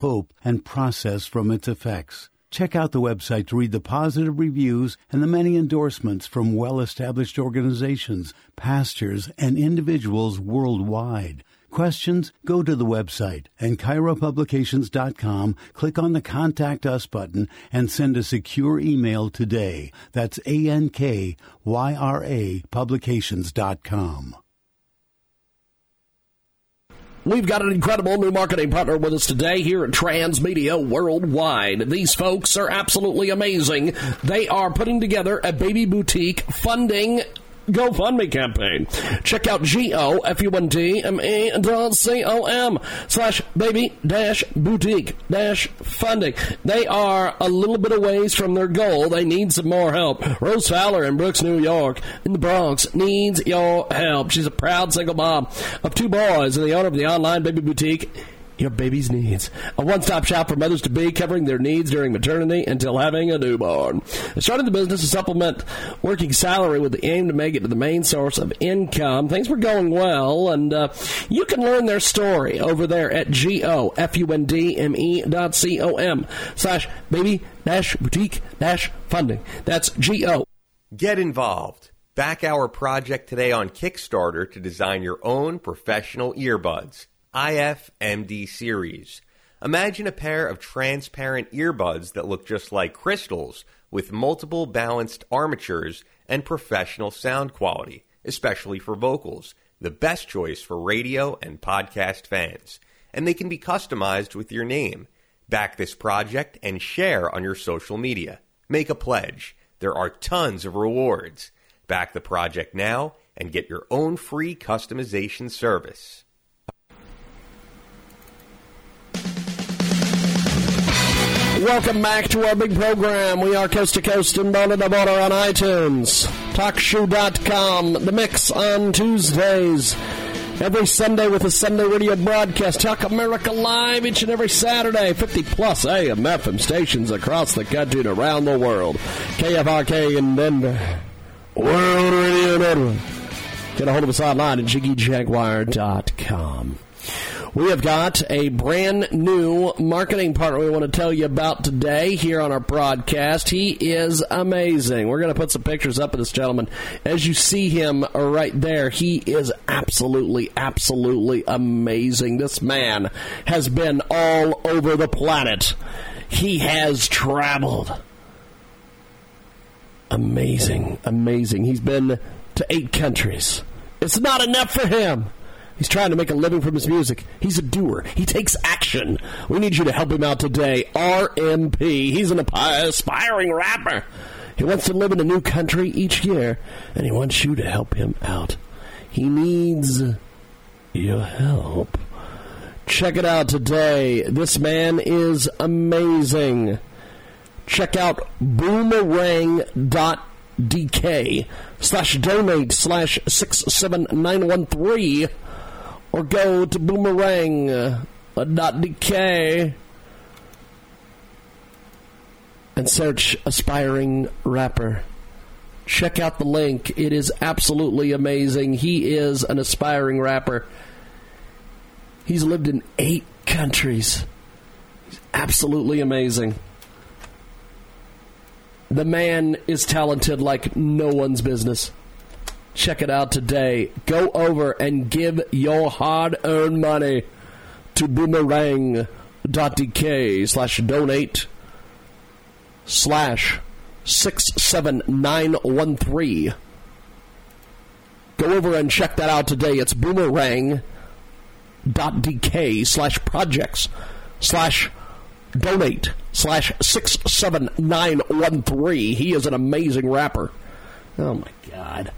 Hope and process from its effects. Check out the website to read the positive reviews and the many endorsements from well established organizations, pastors, and individuals worldwide. Questions? Go to the website and kyrapublications.com, click on the Contact Us button, and send a secure email today. That's A N K Y R A publications.com. We've got an incredible new marketing partner with us today here at Transmedia Worldwide. These folks are absolutely amazing. They are putting together a baby boutique funding GoFundMe campaign. Check out G-O-F-U-N-D-M-E dot C-O-M slash baby dash boutique dash funding. They are a little bit away from their goal. They need some more help. Rose Fowler in Brooks, New York, in the Bronx, needs your help. She's a proud single mom of two boys and the owner of the online baby boutique your baby's needs. A one stop shop for mothers to be, covering their needs during maternity until having a newborn. I started the business to supplement working salary with the aim to make it the main source of income. Things were going well, and uh, you can learn their story over there at G-O-F-U-N-D-M-E dot C-O-M slash baby dash boutique dash funding. That's G-O. Get involved. Back our project today on Kickstarter to design your own professional earbuds. IFMD series. Imagine a pair of transparent earbuds that look just like crystals with multiple balanced armatures and professional sound quality, especially for vocals. The best choice for radio and podcast fans. And they can be customized with your name. Back this project and share on your social media. Make a pledge. There are tons of rewards. Back the project now and get your own free customization service. Welcome back to our big program. We are coast to coast and border to border on iTunes, TalkShoe.com, The Mix on Tuesdays. Every Sunday with a Sunday radio broadcast. Talk America Live each and every Saturday. 50 plus AM FM stations across the country and around the world. KFRK in Denver. World Radio Network. Get a hold of us online at JiggyJaguar.com. We have got a brand new marketing partner we want to tell you about today here on our broadcast. He is amazing. We're going to put some pictures up of this gentleman. As you see him right there, he is absolutely, absolutely amazing. This man has been all over the planet. He has traveled. Amazing, amazing. He's been to eight countries. It's not enough for him. He's trying to make a living from his music. He's a doer. He takes action. We need you to help him out today. RMP. He's an aspiring rapper. He wants to live in a new country each year, and he wants you to help him out. He needs your help. Check it out today. This man is amazing. Check out boomerang.dk slash donate slash 67913 or go to boomerang. Uh, dot boomerang.dk and search aspiring rapper. Check out the link. It is absolutely amazing. He is an aspiring rapper. He's lived in eight countries. He's absolutely amazing. The man is talented like no one's business. Check it out today. Go over and give your hard earned money to boomerang.dk slash donate slash 67913. Go over and check that out today. It's boomerang.dk slash projects slash donate slash 67913. He is an amazing rapper. Oh my God.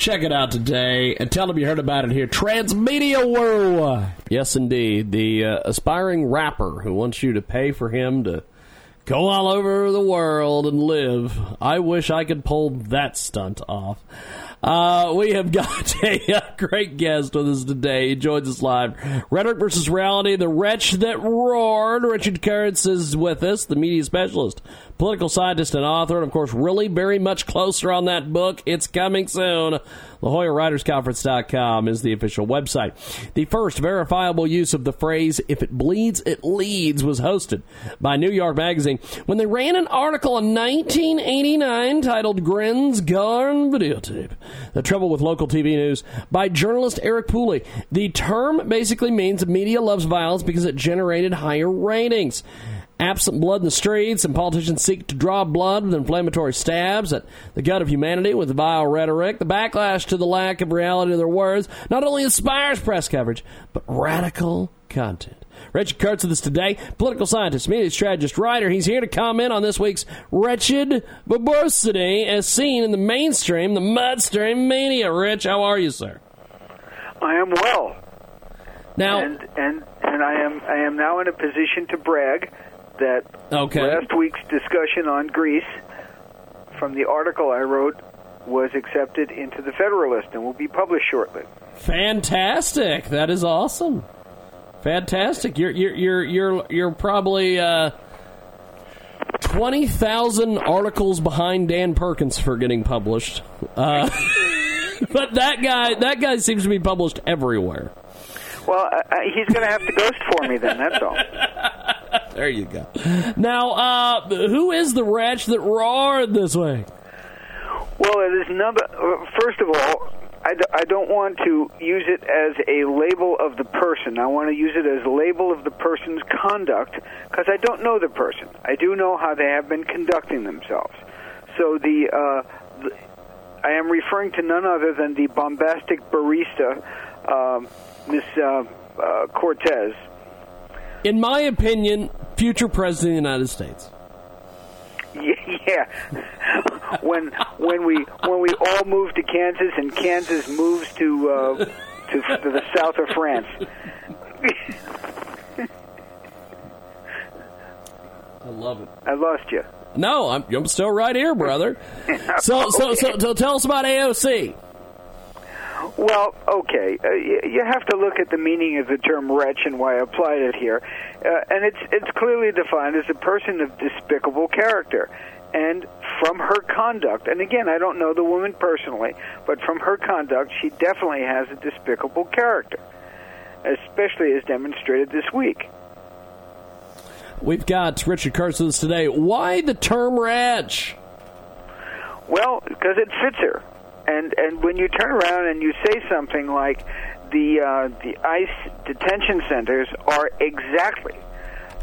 Check it out today and tell them you heard about it here. Transmedia World. Yes, indeed. The uh, aspiring rapper who wants you to pay for him to go all over the world and live. I wish I could pull that stunt off. Uh, we have got a, a, great guest with us today. He joins us live. Rhetoric versus Reality, the wretch that roared. Richard Kurtz is with us, the media specialist, political scientist, and author, and of course, really very much closer on that book. It's coming soon. LaJollaWritersConference.com is the official website. The first verifiable use of the phrase, if it bleeds, it leads, was hosted by New York Magazine when they ran an article in 1989 titled Gren's Gone Videotape. The trouble with local TV news by journalist Eric Pooley. The term basically means media loves violence because it generated higher ratings absent blood in the streets, and politicians seek to draw blood with inflammatory stabs at the gut of humanity with vile rhetoric. The backlash to the lack of reality of their words not only inspires press coverage, but radical content. Richard Kurtz with us today, political scientist, media strategist, writer. He's here to comment on this week's wretched verbosity as seen in the mainstream, the mudstream media. Rich, how are you, sir? I am well. Now, and and and I am I am now in a position to brag that okay. last week's discussion on Greece from the article I wrote was accepted into the Federalist and will be published shortly. Fantastic! That is awesome. Fantastic. You're you're you're you're you're probably uh, twenty thousand articles behind Dan Perkins for getting published. Uh, but that guy that guy seems to be published everywhere. Well, uh, he's going to have to ghost for me then. That's all. there you go. Now, uh, who is the wretch that roared this way? Well, it is number. First of all, I d- I don't want to use it as a label of the person. I want to use it as a label of the person's conduct because I don't know the person. I do know how they have been conducting themselves. So the, uh, the I am referring to none other than the bombastic barista, um, Miss uh, uh, Cortez. In my opinion, future president of the United States. Yeah, when when we when we all move to Kansas and Kansas moves to uh, to, to the south of France. I love it. I lost you. No, I'm, I'm still right here, brother. So, okay. so, so, so, tell us about AOC. Well, okay. Uh, you, you have to look at the meaning of the term wretch and why I applied it here. Uh, and it's it's clearly defined as a person of despicable character. And from her conduct, and again, I don't know the woman personally, but from her conduct, she definitely has a despicable character, especially as demonstrated this week. We've got Richard Carson's today. Why the term wretch? Well, because it fits her and and when you turn around and you say something like the uh, the ICE detention centers are exactly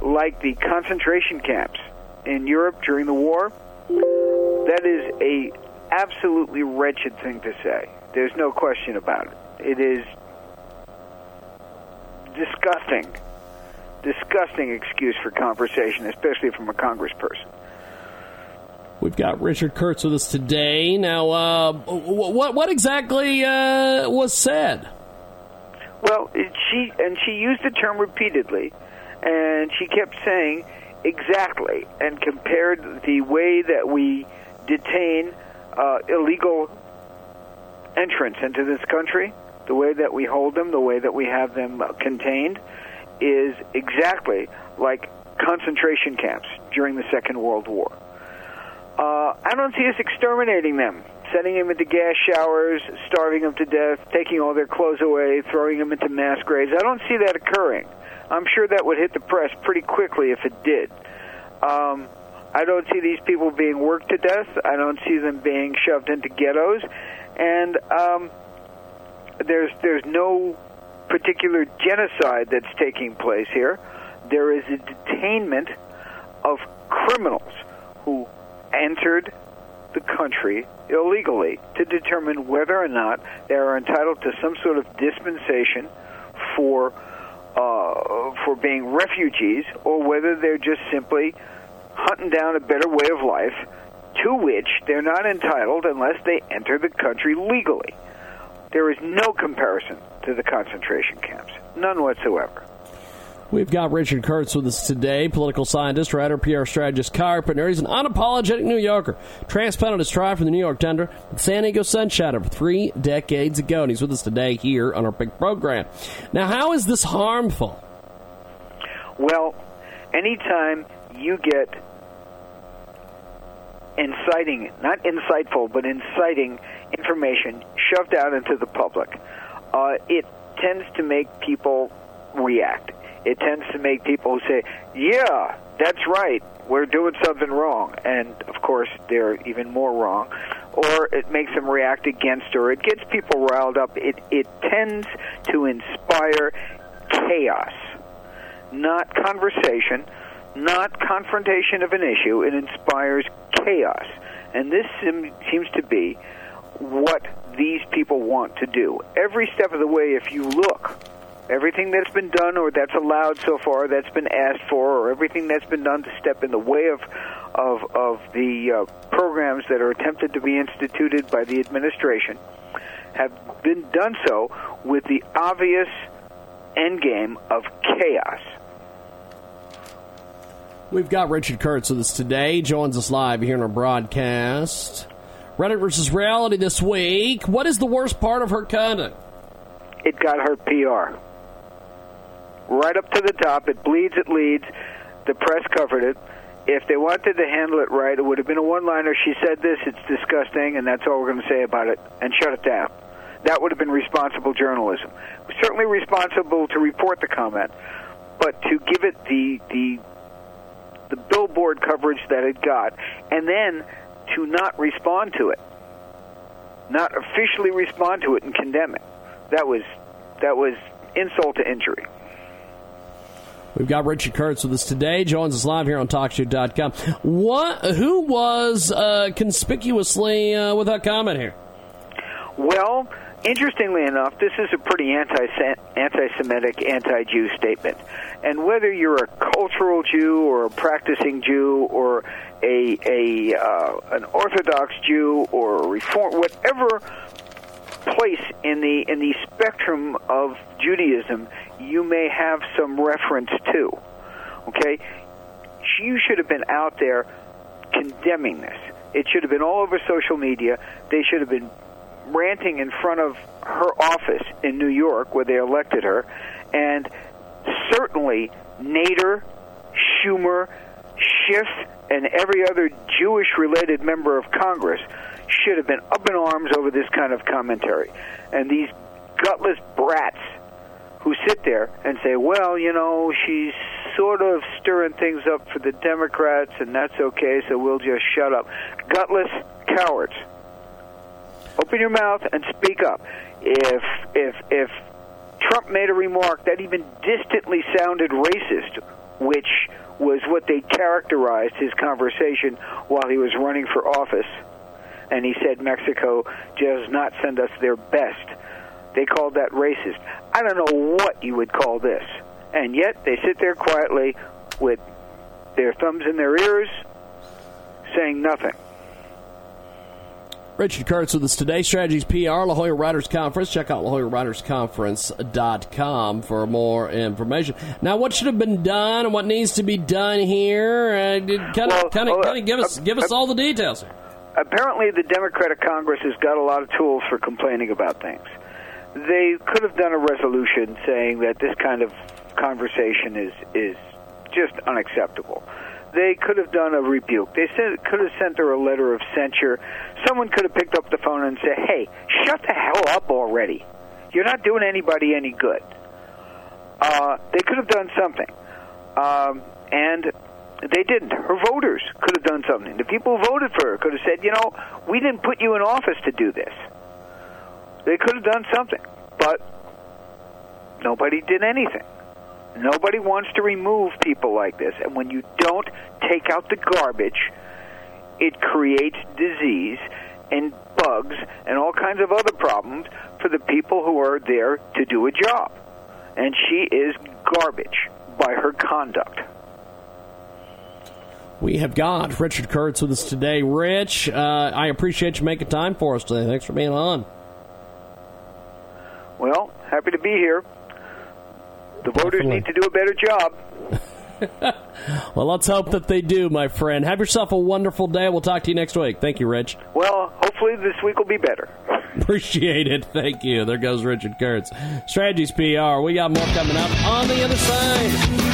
like the concentration camps in Europe during the war, that is a absolutely wretched thing to say. There's no question about it. It is disgusting, disgusting excuse for conversation, especially from a congressperson. We've got Richard Kurtz with us today. Now, uh, what what exactly uh, was said? Well, she and she used the term repeatedly, and she kept saying exactly, and compared the way that we detain uh, illegal entrants into this country, the way that we hold them, the way that we have them contained, is exactly like concentration camps during the Second World War. Uh, I don't see us exterminating them, sending them into gas showers, starving them to death, taking all their clothes away, throwing them into mass graves. I don't see that occurring. I'm sure that would hit the press pretty quickly if it did. Um, I don't see these people being worked to death. I don't see them being shoved into ghettos, and um, there's there's no particular genocide that's taking place here. There is a detainment of criminals who entered the country illegally to determine whether or not they are entitled to some sort of dispensation for uh, for being refugees, or whether they're just simply hunting down a better way of life to which they're not entitled unless they enter the country legally. There is no comparison to the concentration camps, none whatsoever. We've got Richard Kurtz with us today, political scientist, writer, PR strategist, carpenter. He's an unapologetic New Yorker, transplanted his tribe from the New York Tundra, the San Diego Sunshine three decades ago, and he's with us today here on our big program. Now, how is this harmful? Well, anytime you get inciting, not insightful, but inciting information shoved out into the public, uh, it tends to make people react it tends to make people say, yeah, that's right, we're doing something wrong. And of course, they're even more wrong. Or it makes them react against, or it gets people riled up. It, it tends to inspire chaos, not conversation, not confrontation of an issue. It inspires chaos. And this seems to be what these people want to do. Every step of the way, if you look, everything that's been done or that's allowed so far, that's been asked for, or everything that's been done to step in the way of of of the uh, programs that are attempted to be instituted by the administration, have been done so with the obvious end game of chaos. We've got Richard Kurtz with us today. Joins us live here in our broadcast. Rhetoric versus reality this week. What is the worst part of her conduct? It got her PR right up to the top. It bleeds, it leads. The press covered it. If they wanted to handle it right, it would have been a one liner. She said this, it's disgusting, and that's all we're going to say about it, and shut it down. That would have been responsible journalism. Certainly responsible to report the comment, but to give it the, the, the billboard coverage that it got, and then to not respond to it, not officially respond to it and condemn it. That was, that was insult to injury. We've got Richard Kurtz with us today. Joins us live here on TalkShoe.com. What? Who was uh, conspicuously uh, with that comment here? Well, interestingly enough, this is a pretty anti anti-Semitic, anti-Jew statement. And whether you're a cultural Jew or a practicing Jew or a a uh, an Orthodox Jew or a Reform, whatever place in the in the spectrum of Judaism you may have some reference to. Okay? You should have been out there condemning this. It should have been all over social media. They should have been ranting in front of her office in New York where they elected her. And certainly Nadler, Schumer, Schiff, and every other Jewish related member of Congress should have been up in arms over this kind of commentary. And these gutless brats who sit there and say, well, you know, she's sort of stirring things up for the Democrats, and that's okay, so we'll just shut up. Gutless cowards. Open your mouth and speak up. If if if Trump made a remark that even distantly sounded racist, which was what they characterized his conversation while he was running for office, and he said Mexico does not send us their best. They called that racist. I don't know what you would call this. And yet they sit there quietly with their thumbs in their ears, saying nothing. Richard Kurtz with us today. Strategies PR, La Jolla Writers Conference. Check out LaJollaWritersConference.com for more information. Now, what should have been done and what needs to be done here? Uh, kind of, kind of, kind of give us, uh, give us uh, all the details. Here. Apparently, the Democratic Congress has got a lot of tools for complaining about things they could have done a resolution saying that this kind of conversation is is just unacceptable. They could have done a rebuke. They sent, could have sent her a letter of censure. Someone could have picked up the phone and said, "Hey, shut the hell up already! You're not doing anybody any good." Uh, they could have done something, um, and they didn't. Her voters could have done something. The people who voted for her could have said, "You know, we didn't put you in office to do this." They could have done something, but nobody did anything. Nobody wants to remove people like this. And when you don't take out the garbage, it creates disease and bugs and all kinds of other problems for the people who are there to do a job. And she is garbage by her conduct. We have got Richard Kurtz with us today. Rich, uh, I appreciate you making time for us today. Thanks for being on. Well, happy to be here. The voters Definitely. need to do a better job. Well, let's hope that they do, my friend. Have yourself a wonderful day. We'll talk to you next week. Thank you, Rich. Well, hopefully this week will be better. Appreciate it. Thank you. There goes Richard Kurtz. Strategies PR. We got more coming up on the other side.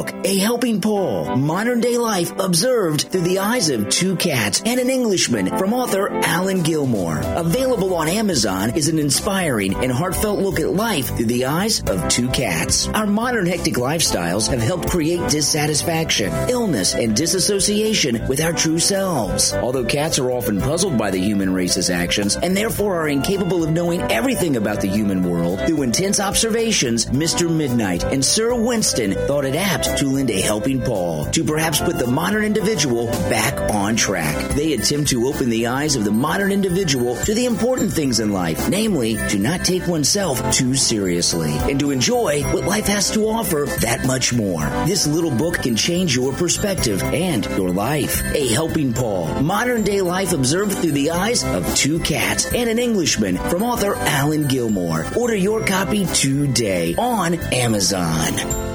Book, A Helping Paw, Modern Day Life Observed Through the Eyes of Two Cats and an Englishman from author Alan Gilmore. Available on Amazon is an inspiring and heartfelt look at life through the eyes of two cats. Our modern hectic lifestyles have helped create dissatisfaction, illness, and disassociation with our true selves. Although cats are often puzzled by the human race's actions and therefore are incapable of knowing everything about the human world, through intense observations, Mr. Midnight and Sir Winston thought it apt to lend a helping paw to perhaps put the modern individual back on track. They attempt to open the eyes of the modern individual to the important things in life, namely, to not take oneself too seriously and to enjoy what life has to offer that much more. This little book can change your perspective and your life. A helping paw, modern day life observed through the eyes of two cats and an Englishman from author Alan Gilmore. Order your copy today on Amazon.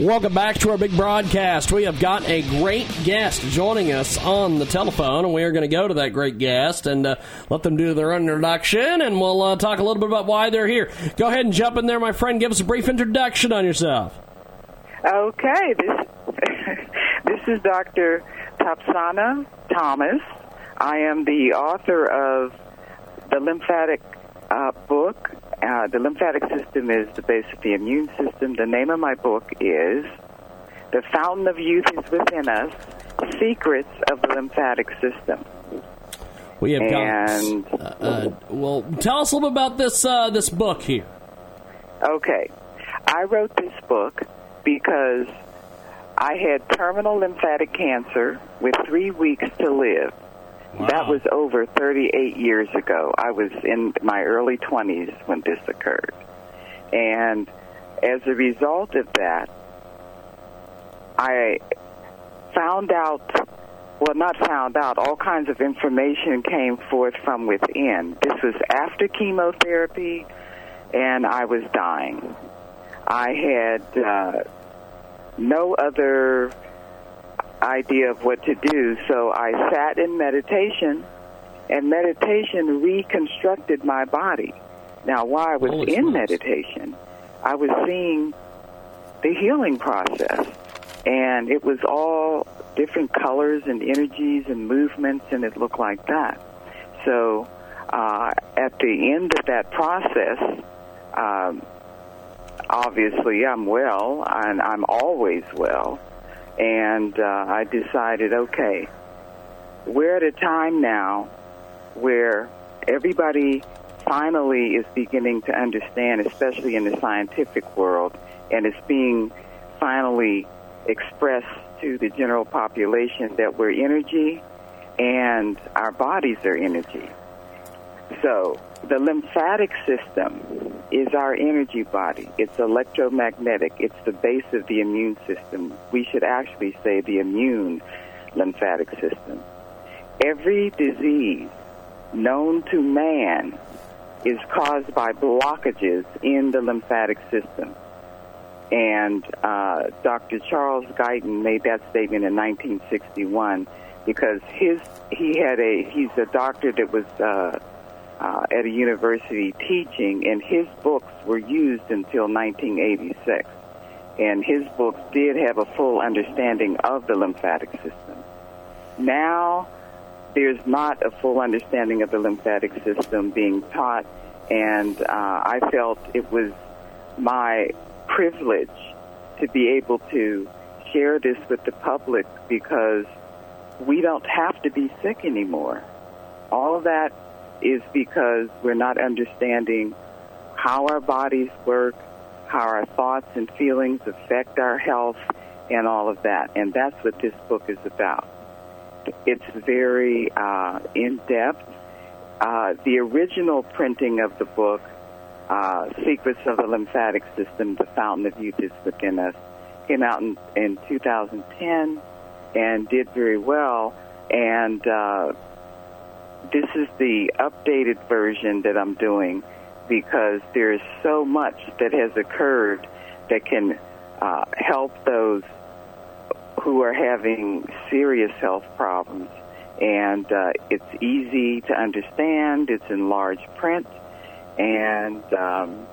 Welcome back to our big broadcast. We have got a great guest joining us on the telephone, and we are going to go to that great guest and uh, let them do their introduction, and we'll uh, talk a little bit about why they're here. Go ahead and jump in there, my friend. Give us a brief introduction on yourself. Okay, this this is Dr. Tapsana Thomas. I am the author of the lymphatic uh, book. Uh, the lymphatic system is the base of the immune system. The name of my book is The Fountain of Youth is Within Us Secrets of the Lymphatic System. We have And- got. Uh, uh, well, tell us a little bit about this uh, this book here. Okay. I wrote this book because I had terminal lymphatic cancer with three weeks to live. That was over 38 years ago. I was in my early 20s when this occurred. And as a result of that, I found out, well, not found out, all kinds of information came forth from within. This was after chemotherapy, and I was dying. I had uh, no other idea of what to do, so I sat in meditation, and meditation reconstructed my body. Now, while I was Holy in smokes. meditation, I was seeing the healing process, and it was all different colors and energies and movements, and it looked like that. So, uh, at the end of that process, um, obviously I'm well, and I'm always well. And uh, I decided, okay, we're at a time now where everybody finally is beginning to understand, especially in the scientific world, and it's being finally expressed to the general population that we're energy and our bodies are energy. So, the lymphatic system is our energy body. It's electromagnetic. It's the base of the immune system. We should actually say the immune lymphatic system. Every disease known to man is caused by blockages in the lymphatic system. And uh, Dr. Charles Guyton made that statement in 1961 because his he had a he's a doctor that was uh, uh, at a university teaching, and his books were used until 1986. And his books did have a full understanding of the lymphatic system. Now, there's not a full understanding of the lymphatic system being taught, and uh, I felt it was my privilege to be able to share this with the public because we don't have to be sick anymore. All of that is because we're not understanding how our bodies work, how our thoughts and feelings affect our health, and all of that. And that's what this book is about. It's very uh, in depth. Uh, the original printing of the book, uh, Secrets of the Lymphatic System, The Fountain of Youth is Within Us, came out in, in 2010 and did very well. And uh, this is the updated version that I'm doing because there's so much that has occurred that can uh, help those who are having serious health problems. And uh, it's easy to understand, it's in large print, and um,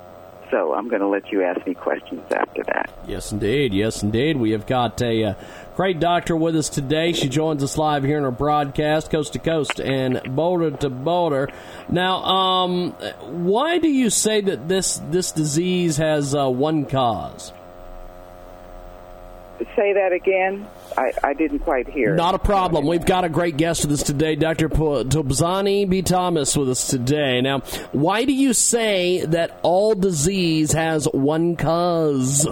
so I'm going to let you ask me questions after that. Yes, indeed. Yes, indeed. We have got a uh, great doctor with us today. She joins us live here in our broadcast, coast to coast and boulder to boulder. Now, um, why do you say that this this disease has uh, one cause? Say that again. I, I didn't quite hear. Not a problem. We've got a great guest with us today, Dr. Tobzani B. Thomas, with us today. Now, why do you say that all disease has one cause?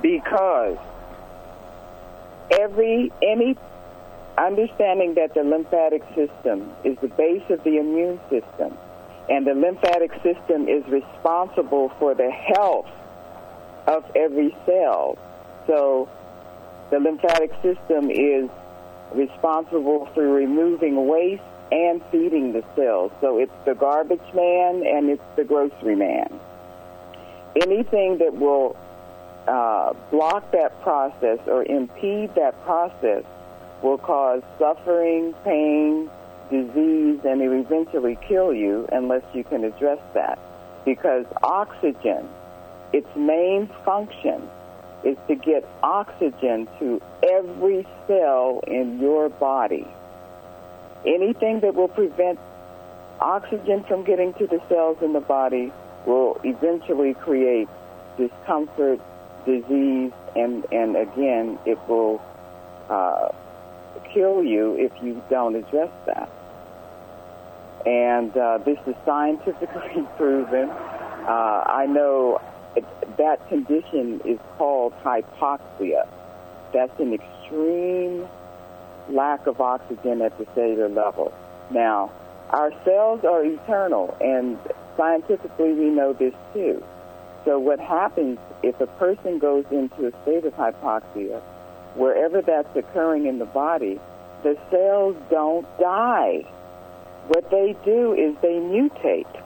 Because every any understanding that the lymphatic system is the base of the immune system, and the lymphatic system is responsible for the health of every cell. So the lymphatic system is responsible for removing waste and feeding the cells. So it's the garbage man and it's the grocery man. Anything that will uh, block that process or impede that process will cause suffering, pain, disease, and eventually kill you unless you can address that. Because oxygen, its main function is to get oxygen to every cell in your body. Anything that will prevent oxygen from getting to the cells in the body will eventually create discomfort, disease, and, and again, it will uh, kill you if you don't address that. And uh, this is scientifically proven. Uh, I know that condition is called hypoxia. That's an extreme lack of oxygen at the cellular level. Now, our cells are eternal, and scientifically we know this too. So what happens if a person goes into a state of hypoxia, wherever that's occurring in the body, the cells don't die. What they do is they mutate.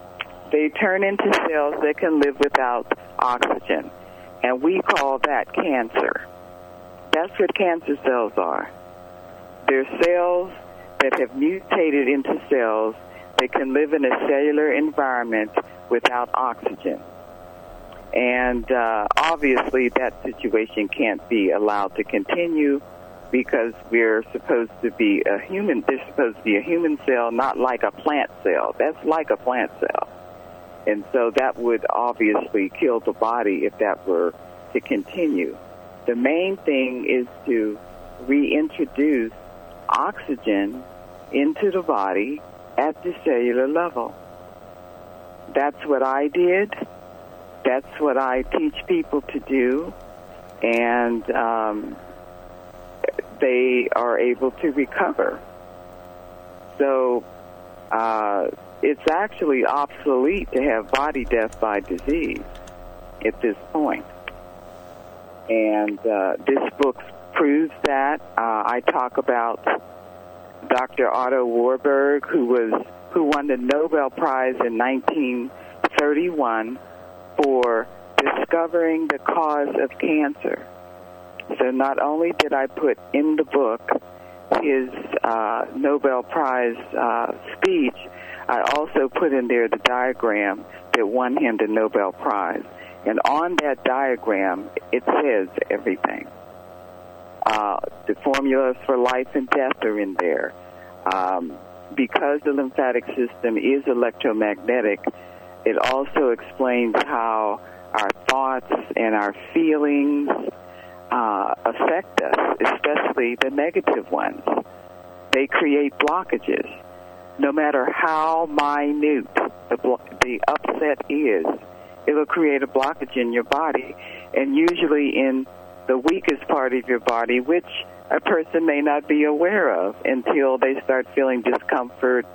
They turn into cells that can live without oxygen. And we call that cancer. That's what cancer cells are. They're cells that have mutated into cells that can live in a cellular environment without oxygen. And uh, obviously, that situation can't be allowed to continue because we're supposed to be a human. They're supposed to be a human cell, not like a plant cell. That's like a plant cell. And so that would obviously kill the body if that were to continue. The main thing is to reintroduce oxygen into the body at the cellular level. That's what I did. That's what I teach people to do. And um, they are able to recover. So, it's actually obsolete to have body death by disease at this point. And uh, this book proves that. Uh, I talk about Dr. Otto Warburg, who was who won the Nobel Prize in 1931 for discovering the cause of cancer. So not only did I put in the book his uh, Nobel Prize uh, speech, I also put in there the diagram that won him the Nobel Prize. And on that diagram, it says everything. Uh, the formulas for life and death are in there. Um, because the lymphatic system is electromagnetic, it also explains how our thoughts and our feelings uh, affect us, especially the negative ones. They create blockages. No matter how minute the, blo- the upset is, it will create a blockage in your body, and usually in the weakest part of your body, which a person may not be aware of until they start feeling discomfort.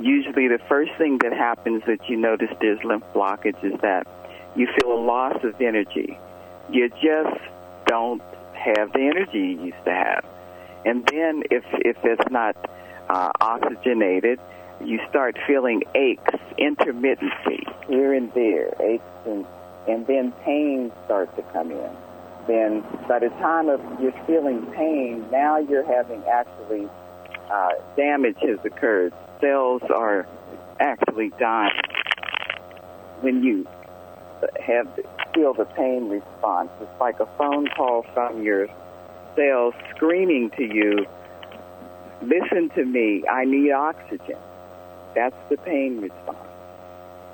Usually, the first thing that happens that you notice there's lymph blockage is that you feel a loss of energy. You just don't have the energy you used to have. And then, if if it's not uh, oxygenated, you start feeling aches, intermittency here and there, aches, and and then pain starts to come in then by the time of you're feeling pain, now you're having actually uh, damage has occurred. Cells are actually dying when you have feel the pain response. It's like a phone call from your cells screaming to you, "Listen to me. I need oxygen." That's the pain response.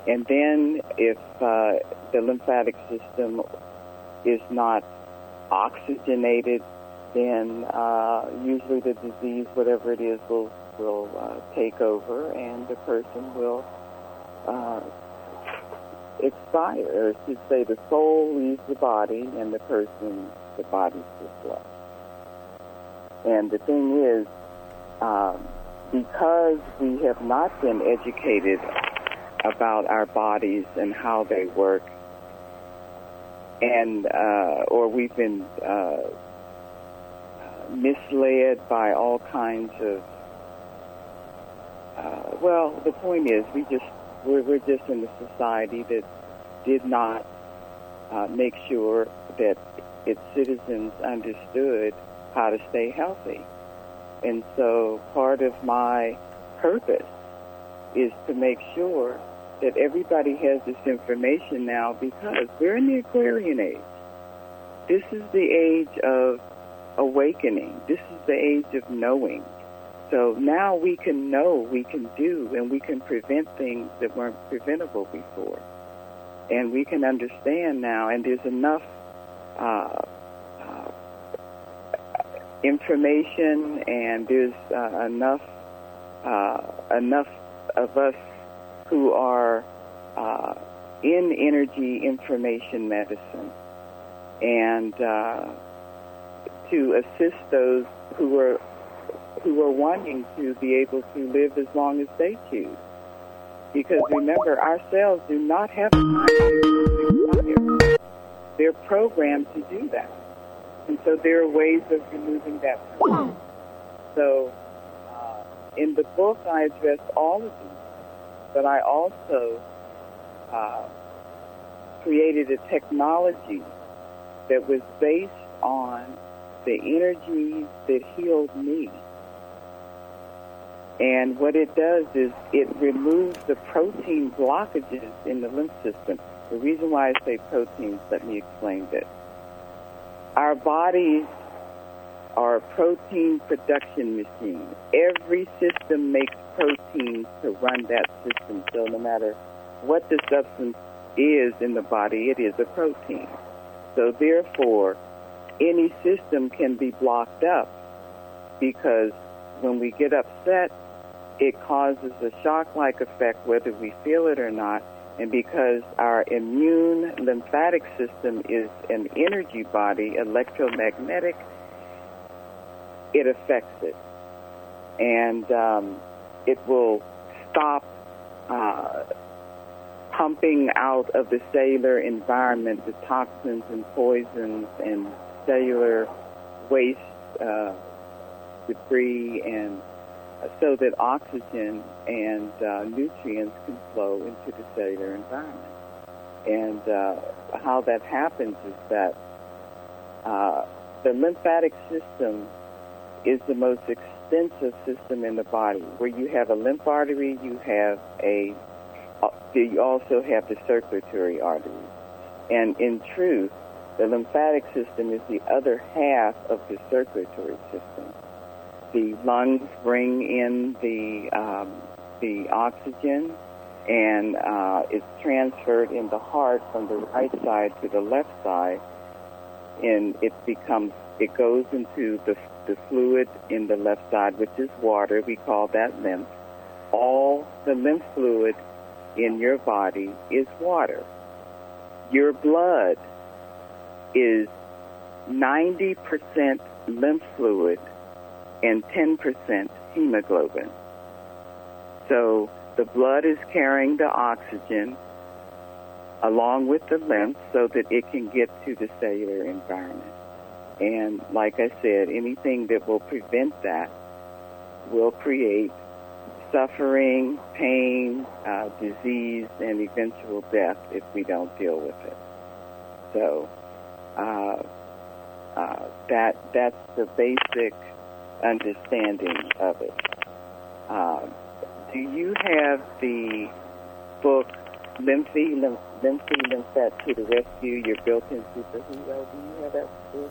And then if uh, the lymphatic system is not oxygenated, then uh, usually the disease, whatever it is, will will uh, take over, and the person will uh, expire. Or should say, the soul leaves the body, and the person, the body's just left. And the thing is, um, because we have not been educated about our bodies and how they work, and uh, or we've been uh, misled by all kinds of. Uh, well, the point is, we just we're, we're just in a society that did not uh, make sure that its citizens understood how to stay healthy, and so part of my purpose is to make sure that everybody has this information now because we're in the Aquarian age. This is the age of awakening. This is the age of knowing. So now we can know, we can do, and we can prevent things that weren't preventable before. And we can understand now, and there's enough uh, information, and there's uh, enough uh, enough of us who are uh, in energy information medicine and uh, to assist those who are who are wanting to be able to live as long as they choose. Because remember, our cells do not have time to. They're programmed to do that. And so there are ways of removing that program. So uh, in the book, I address all of these but I also uh, created a technology that was based on the energies that healed me. And what it does is it removes the protein blockages in the lymph system. The reason why I say proteins, let me explain this. Our bodies are a protein production machine. Every system makes proteins to run that system. So no matter what the substance is in the body, it is a protein. So therefore, any system can be blocked up because when we get upset, it causes a shock-like effect whether we feel it or not. And because our immune lymphatic system is an energy body, electromagnetic, it affects it. And um, it will stop uh, pumping out of the cellular environment the toxins and poisons and cellular waste uh, debris and so that oxygen and uh, nutrients can flow into the cellular environment. And uh, how that happens is that uh, the lymphatic system is the most extensive system in the body. Where you have a lymph artery, you have a, uh, you also have the circulatory arteries. And in truth, the lymphatic system is the other half of the circulatory system. The lungs bring in the um, the oxygen, and uh, it's transferred in the heart from the right side to the left side and it becomes it goes into the the fluid in the left side, which is water. We call that lymph. All the lymph fluid in your body is water. Your blood is 90% lymph fluid and 10% hemoglobin. So the blood is carrying the oxygen along with the lymph so that it can get to the cellular environment. And like I said, anything that will prevent that will create suffering, pain, uh, disease, and eventual death if we don't deal with it. So uh, uh, that that's the basic understanding of it. Uh, do you have the book Lymphy, Lymph, Lymphy, Lymphet to the Rescue, Your Built-in Superhero? Do you have that? book?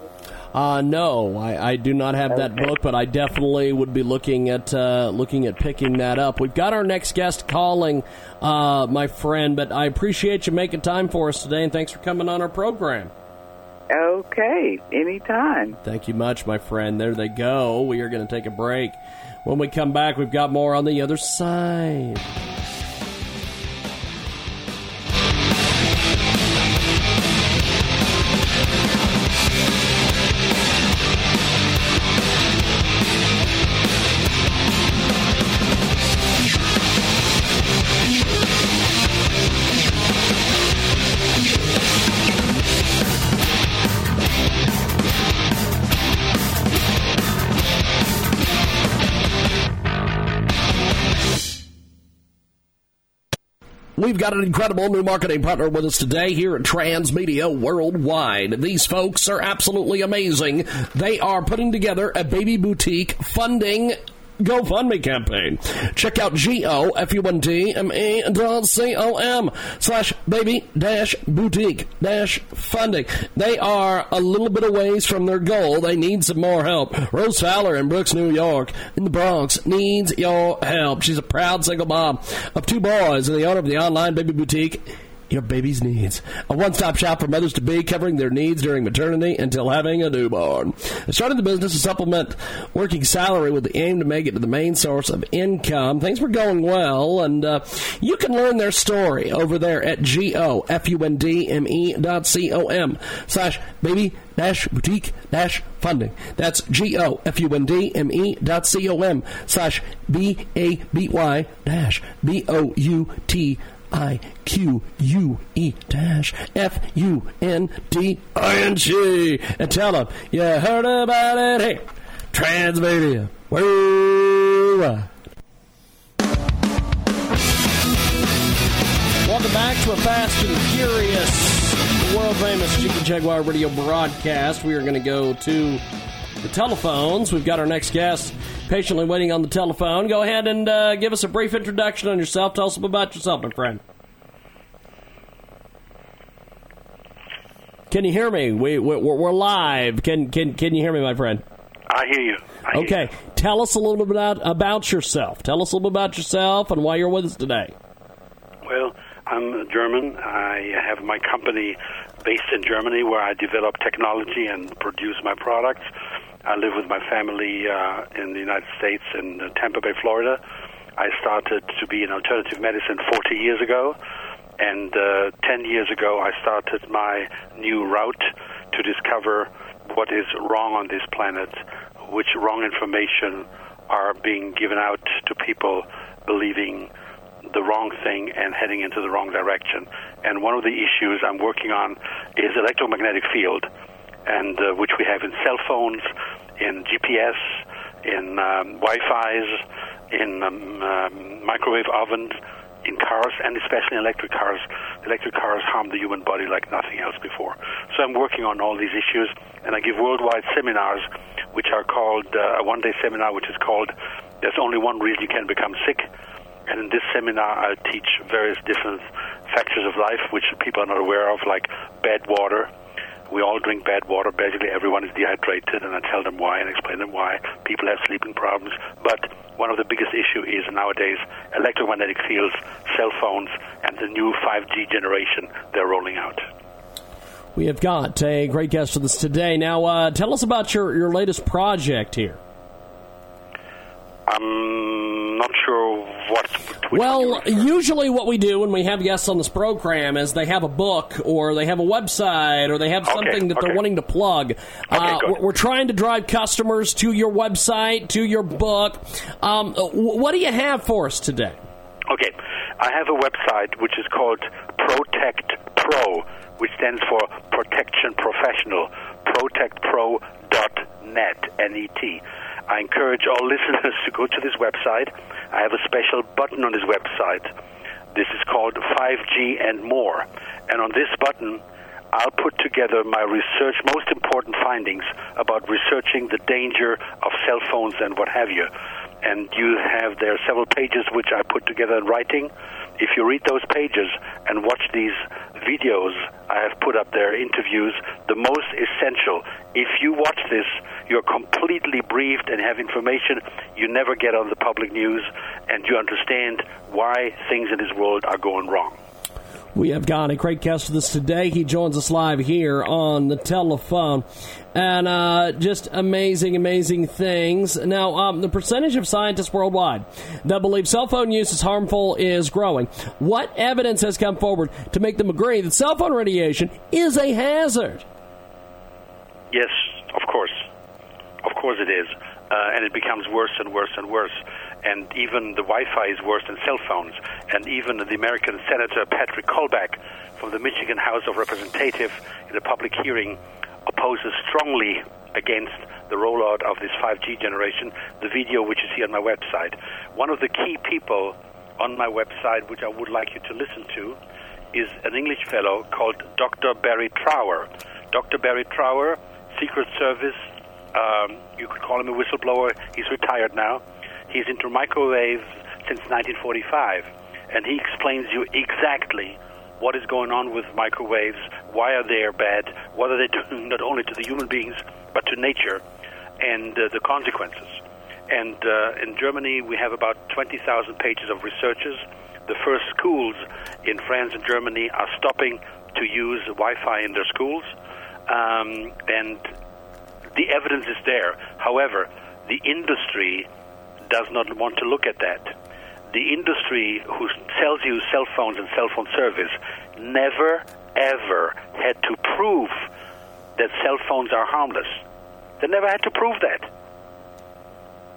Uh, no, I, I do not have okay. that book, but I definitely would be looking at uh, looking at picking that up. We've got our next guest calling, uh, my friend, but I appreciate you making time for us today, and thanks for coming on our program. Okay, anytime. Thank you much, my friend. There they go. We are going to take a break. When we come back, we've got more on the other side. We've got an incredible new marketing partner with us today here at Transmedia Worldwide. These folks are absolutely amazing. They are putting together a baby boutique funding GoFundMe campaign. Check out G-O-F-U-N-D-M-E dot C-O-M slash baby dash boutique dash funding. They are a little bit of ways from their goal. They need some more help. Rose Fowler in Brooks, New York, in the Bronx, needs your help. She's a proud single mom of two boys and the owner of the online baby boutique your baby's needs. A one stop shop for mothers to be, covering their needs during maternity until having a newborn. I started the business to supplement working salary with the aim to make it to the main source of income. Things were going well, and uh, you can learn their story over there at G-O-F-U-N-D-M-E dot C-O-M slash baby dash boutique dash funding. That's G O F U N D M E dot C O M slash B A B Y dash B O U T I Q U E dash F U N D I N G. And tell them you heard about it here. Transmedia. Worldwide. Welcome back to a fast and furious, world famous Jiggy Jaguar radio broadcast. We are going to go to the telephones. We've got our next guest patiently waiting on the telephone. Go ahead and uh, give us a brief introduction on yourself. Tell us about yourself, my friend. Can you hear me? We, we we're live. Can can can you hear me, my friend? I hear you. I okay, hear you. tell us a little bit about about yourself. Tell us a little bit about yourself and why you're with us today. Well, I'm German. I have my company based in Germany where I develop technology and produce my products. I live with my family uh, in the United States in uh, Tampa Bay, Florida. I started to be in alternative medicine 40 years ago, and uh, 10 years ago I started my new route to discover what is wrong on this planet, which wrong information are being given out to people believing the wrong thing and heading into the wrong direction. And one of the issues I'm working on is electromagnetic field, and uh, which we have in cell phones, in GPS, in um, Wi-Fi's, in um, um, microwave ovens, in cars and especially electric cars. Electric cars harm the human body like nothing else before. So I'm working on all these issues, and I give worldwide seminars, which are called uh, a one-day seminar, which is called "There's Only One Reason You Can Become Sick." And in this seminar, I teach various different factors of life which people are not aware of, like bad water. We all drink bad water. Basically, everyone is dehydrated, and I tell them why and explain them why. People have sleeping problems, but one of the biggest issues is nowadays electromagnetic fields, cell phones, and the new 5G generation they're rolling out. We have got a great guest with us today. Now, uh, tell us about your, your latest project here. I'm not sure what. Well, usually what we do when we have guests on this program is they have a book or they have a website or they have something okay, that okay. they're wanting to plug. Okay, uh, we're, we're trying to drive customers to your website, to your book. Um, what do you have for us today? Okay, I have a website which is called Protect Pro, which stands for Protection Professional. ProtectPro.net, N-E-T. I encourage all listeners to go to this website. I have a special button on this website. This is called 5G and More. And on this button, I'll put together my research, most important findings about researching the danger of cell phones and what have you. And you have there several pages which I put together in writing. If you read those pages and watch these videos I have put up there, interviews, the most essential. If you watch this, you're completely briefed and have information you never get on the public news, and you understand why things in this world are going wrong. We have got a great guest with us today. He joins us live here on the telephone. And uh, just amazing, amazing things. Now, um, the percentage of scientists worldwide that believe cell phone use is harmful is growing. What evidence has come forward to make them agree that cell phone radiation is a hazard? Yes, of course. Of course it is. Uh, and it becomes worse and worse and worse. And even the Wi Fi is worse than cell phones. And even the American Senator Patrick Colbeck from the Michigan House of Representatives in a public hearing opposes strongly against the rollout of this 5G generation, the video which you see on my website. One of the key people on my website, which I would like you to listen to, is an English fellow called Dr. Barry Trower. Dr. Barry Trower, Secret Service, um, you could call him a whistleblower. He's retired now. He's into microwaves since 1945, and he explains you exactly what is going on with microwaves, why are they bad, what are they doing not only to the human beings but to nature, and uh, the consequences. And uh, in Germany, we have about 20,000 pages of researches. The first schools in France and Germany are stopping to use Wi-Fi in their schools, um, and the evidence is there. However, the industry does not want to look at that. The industry who sells you cell phones and cell phone service never, ever had to prove that cell phones are harmless. They never had to prove that.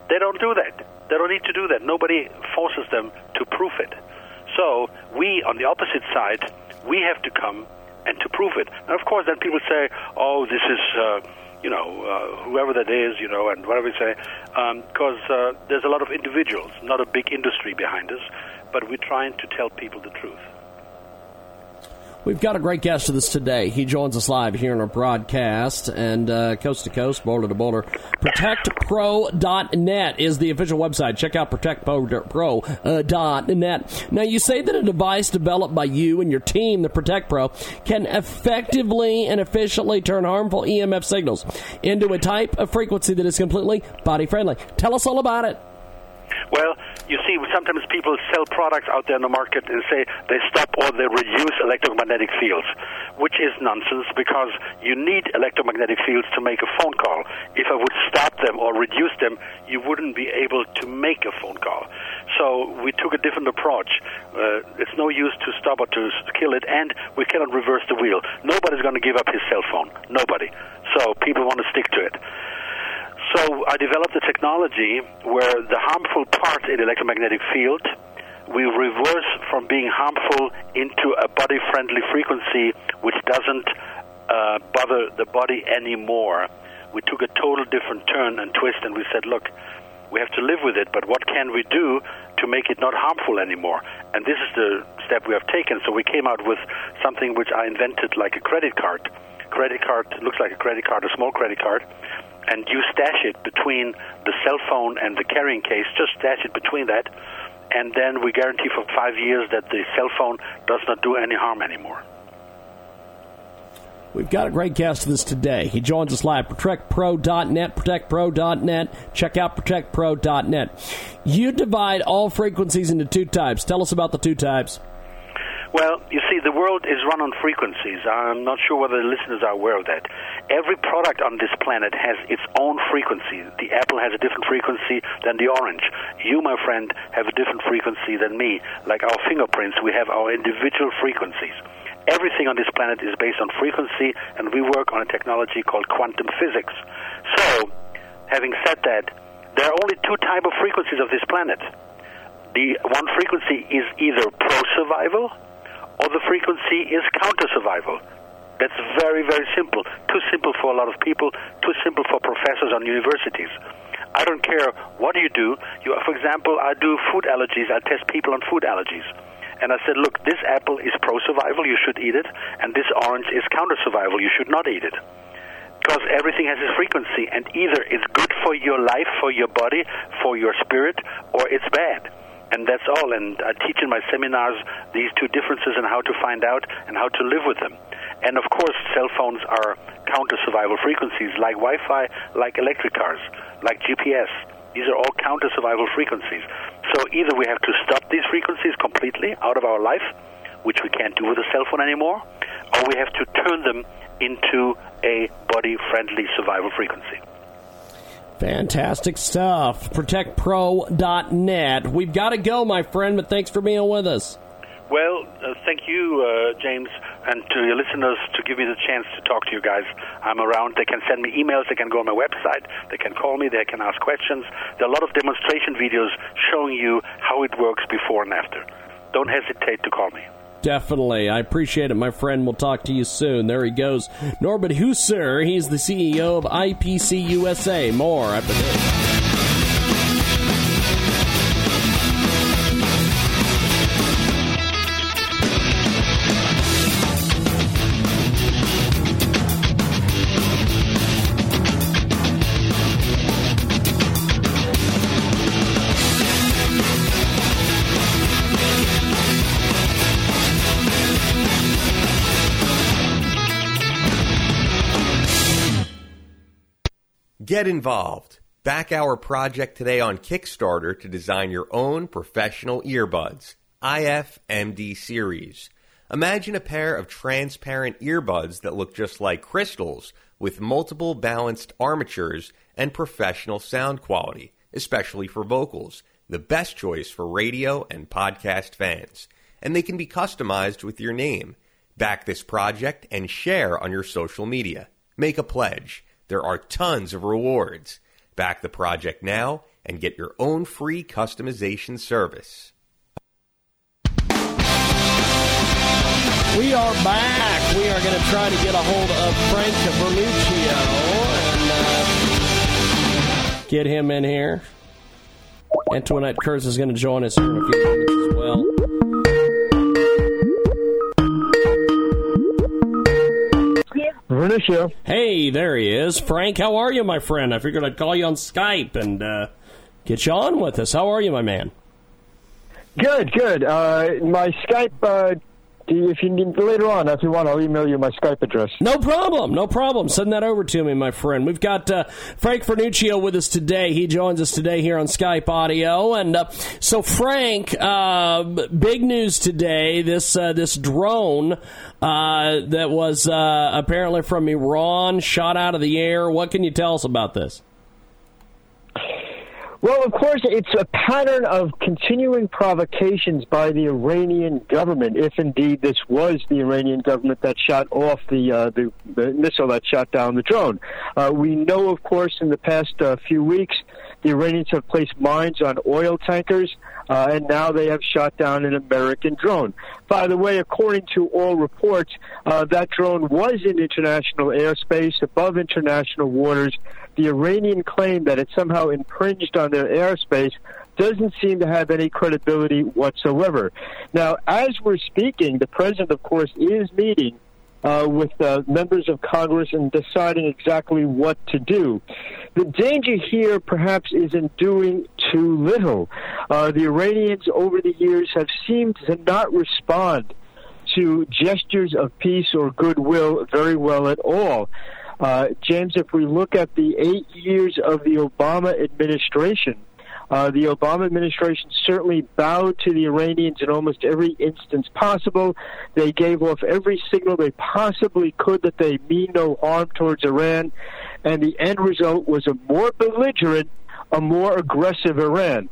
They don't do that. They don't need to do that. Nobody forces them to prove it. So we, on the opposite side, we have to come and to prove it. And of course, then people say, "Oh, this is." Uh, you know, uh, whoever that is, you know, and whatever we say, because um, uh, there's a lot of individuals, not a big industry behind us, but we're trying to tell people the truth. We've got a great guest with us today. He joins us live here in our broadcast and uh, coast to coast, border to border. ProtectPro.net is the official website. Check out ProtectPro.net. Now, you say that a device developed by you and your team, the Protect Pro, can effectively and efficiently turn harmful EMF signals into a type of frequency that is completely body friendly. Tell us all about it. Well, you see, sometimes people sell products out there in the market and say they stop or they reduce electromagnetic fields, which is nonsense because you need electromagnetic fields to make a phone call. If I would stop them or reduce them, you wouldn't be able to make a phone call. So we took a different approach. Uh, it's no use to stop or to kill it, and we cannot reverse the wheel. Nobody's going to give up his cell phone. Nobody. So people want to stick to it. So I developed a technology where the harmful part in the electromagnetic field we reverse from being harmful into a body friendly frequency which doesn't uh, bother the body anymore. We took a total different turn and twist and we said, look, we have to live with it, but what can we do to make it not harmful anymore? And this is the step we have taken. So we came out with something which I invented like a credit card. Credit card looks like a credit card, a small credit card and you stash it between the cell phone and the carrying case, just stash it between that, and then we guarantee for five years that the cell phone does not do any harm anymore. We've got a great guest with us today. He joins us live. ProtectPro.net, ProtectPro.net. Check out ProtectPro.net. You divide all frequencies into two types. Tell us about the two types. Well, you see, the world is run on frequencies. I'm not sure whether the listeners are aware of that. Every product on this planet has its own frequency. The apple has a different frequency than the orange. You, my friend, have a different frequency than me. Like our fingerprints, we have our individual frequencies. Everything on this planet is based on frequency, and we work on a technology called quantum physics. So, having said that, there are only two type of frequencies of this planet. The one frequency is either pro-survival or the frequency is counter survival. That's very, very simple. Too simple for a lot of people, too simple for professors on universities. I don't care what you do. You, for example, I do food allergies. I test people on food allergies. And I said, look, this apple is pro survival, you should eat it, and this orange is counter survival, you should not eat it. Because everything has its frequency, and either it's good for your life, for your body, for your spirit, or it's bad and that's all. And I teach in my seminars these two differences and how to find out and how to live with them. And of course, cell phones are counter survival frequencies like Wi Fi, like electric cars, like GPS. These are all counter survival frequencies. So either we have to stop these frequencies completely out of our life, which we can't do with a cell phone anymore, or we have to turn them into a body friendly survival frequency. Fantastic stuff. ProtectPro.net. We've got to go, my friend, but thanks for being with us. Well, uh, thank you, uh, James, and to your listeners to give me the chance to talk to you guys. I'm around. They can send me emails. They can go on my website. They can call me. They can ask questions. There are a lot of demonstration videos showing you how it works before and after. Don't hesitate to call me. Definitely. I appreciate it, my friend. We'll talk to you soon. There he goes. Norbert Husser. He's the CEO of IPC USA. More after this. Get involved. Back our project today on Kickstarter to design your own professional earbuds. IFMD series. Imagine a pair of transparent earbuds that look just like crystals with multiple balanced armatures and professional sound quality, especially for vocals. The best choice for radio and podcast fans. And they can be customized with your name. Back this project and share on your social media. Make a pledge. There are tons of rewards. Back the project now and get your own free customization service. We are back. We are going to try to get a hold of Frank Vernuccio and uh, get him in here. Antoinette Kurz is going to join us in a few minutes as well. Vernuccio. Hey, there he is. Frank, how are you, my friend? I figured I'd call you on Skype and uh, get you on with us. How are you, my man? Good, good. Uh, my Skype uh, if you need later on, if you want, I'll email you my Skype address. No problem, no problem. Send that over to me, my friend. We've got uh, Frank Vernuccio with us today. He joins us today here on Skype audio, and uh, so Frank, uh, big news today. This uh, this drone uh, that was uh, apparently from Iran shot out of the air. What can you tell us about this? Well, of course, it's a pattern of continuing provocations by the Iranian government, if indeed this was the Iranian government that shot off the uh, the, the, missile that shot down the drone. Uh, we know, of course, in the past uh, few weeks, the Iranians have placed mines on oil tankers, uh, and now they have shot down an American drone. By the way, according to all reports, uh, that drone was in international airspace, above international waters the Iranian claim that it somehow infringed on their airspace doesn't seem to have any credibility whatsoever. Now, as we're speaking, the president, of course, is meeting uh, with uh, members of Congress and deciding exactly what to do. The danger here, perhaps, is in doing too little. Uh, the Iranians, over the years, have seemed to not respond to gestures of peace or goodwill very well at all. Uh, James, if we look at the eight years of the Obama administration, Uh, the Obama administration certainly bowed to the Iranians in almost every instance possible. They gave off every signal they possibly could that they mean no harm towards Iran, and the end result was a more belligerent, a more aggressive Iran.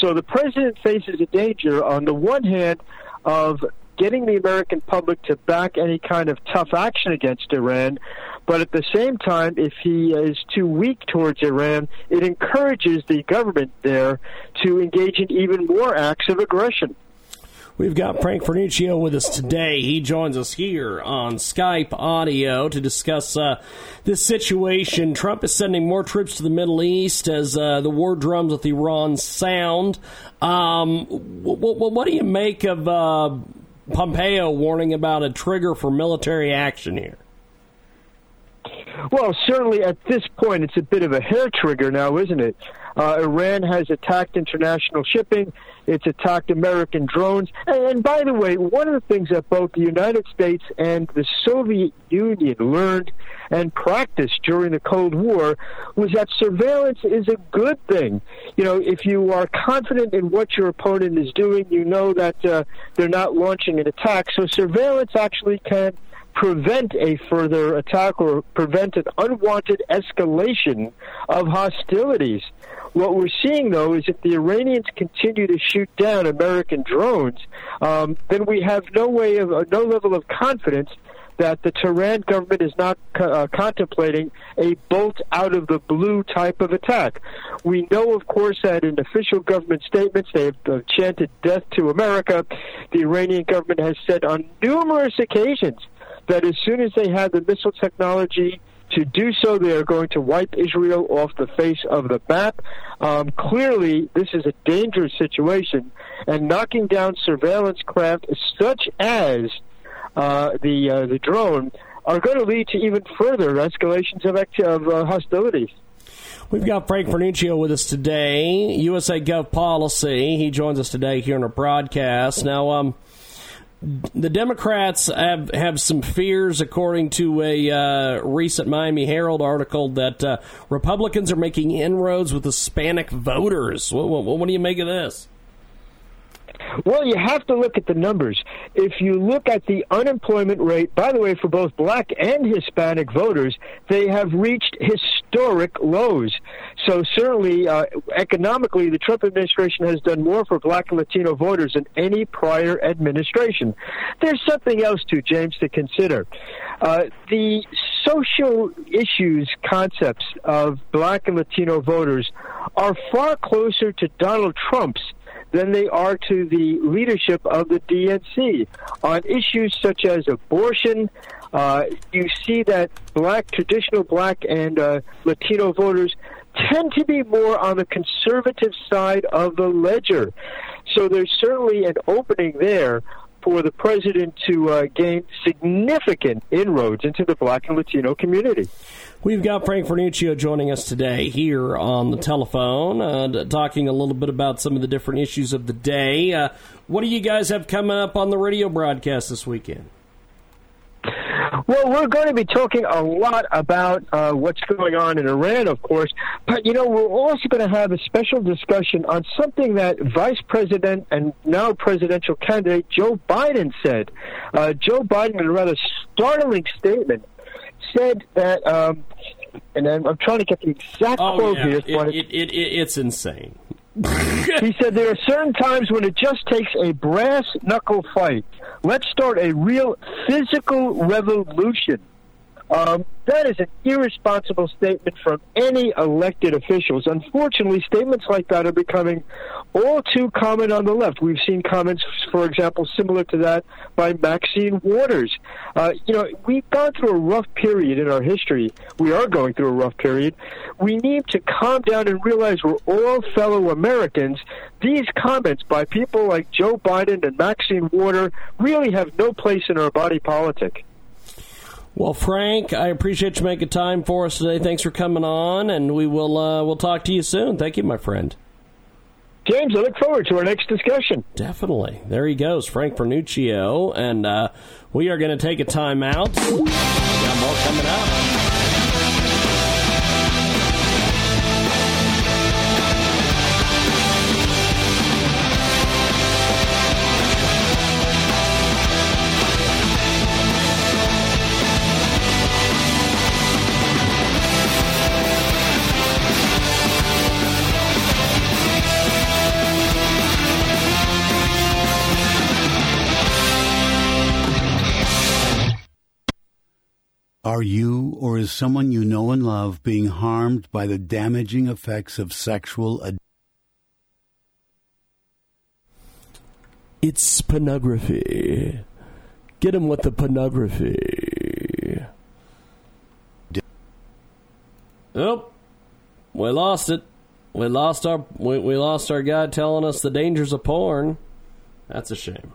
So the president faces a danger, on the one hand, of getting the American public to back any kind of tough action against Iran. But at the same time, if he is too weak towards Iran, it encourages the government there to engage in even more acts of aggression. We've got Frank Vernuccio with us today. He joins us here on Skype audio to discuss uh, this situation. Trump is sending more troops to the Middle East as uh, the war drums with Iran sound. Um, what do you make of uh, Pompeo warning about a trigger for military action here? Well, certainly at this point, it's a bit of a hair trigger now, isn't it? Uh, Iran has attacked international shipping. It's attacked American drones. And, and, by the way, one of the things that both the United States and the Soviet Union learned and practiced during the Cold War was that surveillance is a good thing. You know, if you are confident in what your opponent is doing, you know that uh, they're not launching an attack. So surveillance actually can prevent a further attack or prevent an unwanted escalation of hostilities. What we're seeing, though, is if the Iranians continue to shoot down American drones, um, then we have no way of uh, no level of confidence that the Tehran government is not uh, contemplating a bolt out of the blue type of attack. We know, of course, that in official government statements they have uh, chanted death to America. The Iranian government has said on numerous occasions that as soon as they have the missile technology to do so, they are going to wipe Israel off the face of the map. Um, clearly, this is a dangerous situation, and knocking down surveillance craft such as uh, the uh, the drone are going to lead to even further escalations of, act- of uh, hostilities. We've got Frank Vernuccio with us today, USA Gov Policy. He joins us today here on our broadcast. Now, um, the Democrats have have some fears, according to a uh, recent Miami Herald article, that uh, Republicans are making inroads with Hispanic voters. What, what, what do you make of this? Well, you have to look at the numbers. If you look at the unemployment rate, by the way, for both black and Hispanic voters, they have reached historic lows. So certainly, uh, economically, the Trump administration has done more for black and Latino voters than any prior administration. There's something else too, James, to consider. Uh, the social issues concepts of black and Latino voters are far closer to Donald Trump's than they are to the leadership of the DNC. On issues such as abortion, uh, you see that black, traditional black and uh, Latino voters tend to be more on the conservative side of the ledger. So there's certainly an opening there for the president to uh, gain significant inroads into the black and Latino community. We've got Frank Vernuccio joining us today here on the telephone, uh, talking a little bit about some of the different issues of the day. Uh, what do you guys have coming up on the radio broadcast this weekend? Well, we're going to be talking a lot about uh, what's going on in Iran, of course, but you know, we're also going to have a special discussion on something that Vice President and now presidential candidate Joe Biden said. Uh, Joe Biden, in a rather startling statement, said that, um, and I'm, I'm, trying to get the exact oh, quote yeah. here. It, it, it, it's insane. he said there are certain times when it just takes a brass knuckle fight. Let's start a real physical revolution. Um, that is an irresponsible statement from any elected officials. Unfortunately, statements like that are becoming all too common on the left. We've seen comments, for example, similar to that by Maxine Waters. Uh, you know, we've gone through a rough period in our history. We are going through a rough period. We need to calm down and realize we're all fellow Americans. These comments by people like Joe Biden and Maxine Water really have no place in our body politic. Well, Frank, I appreciate you making time for us today. Thanks for coming on, and we will uh, we'll talk to you soon. Thank you, my friend. James, I look forward to our next discussion. Definitely. There he goes, Frank Vernuccio, and uh, we are going to take a time out. Got more coming up. Are you or is someone you know and love being harmed by the damaging effects of sexual addiction? It's pornography. Get him with the pornography. Oh, we lost it. We lost our we, we lost our guy telling us the dangers of porn. That's a shame.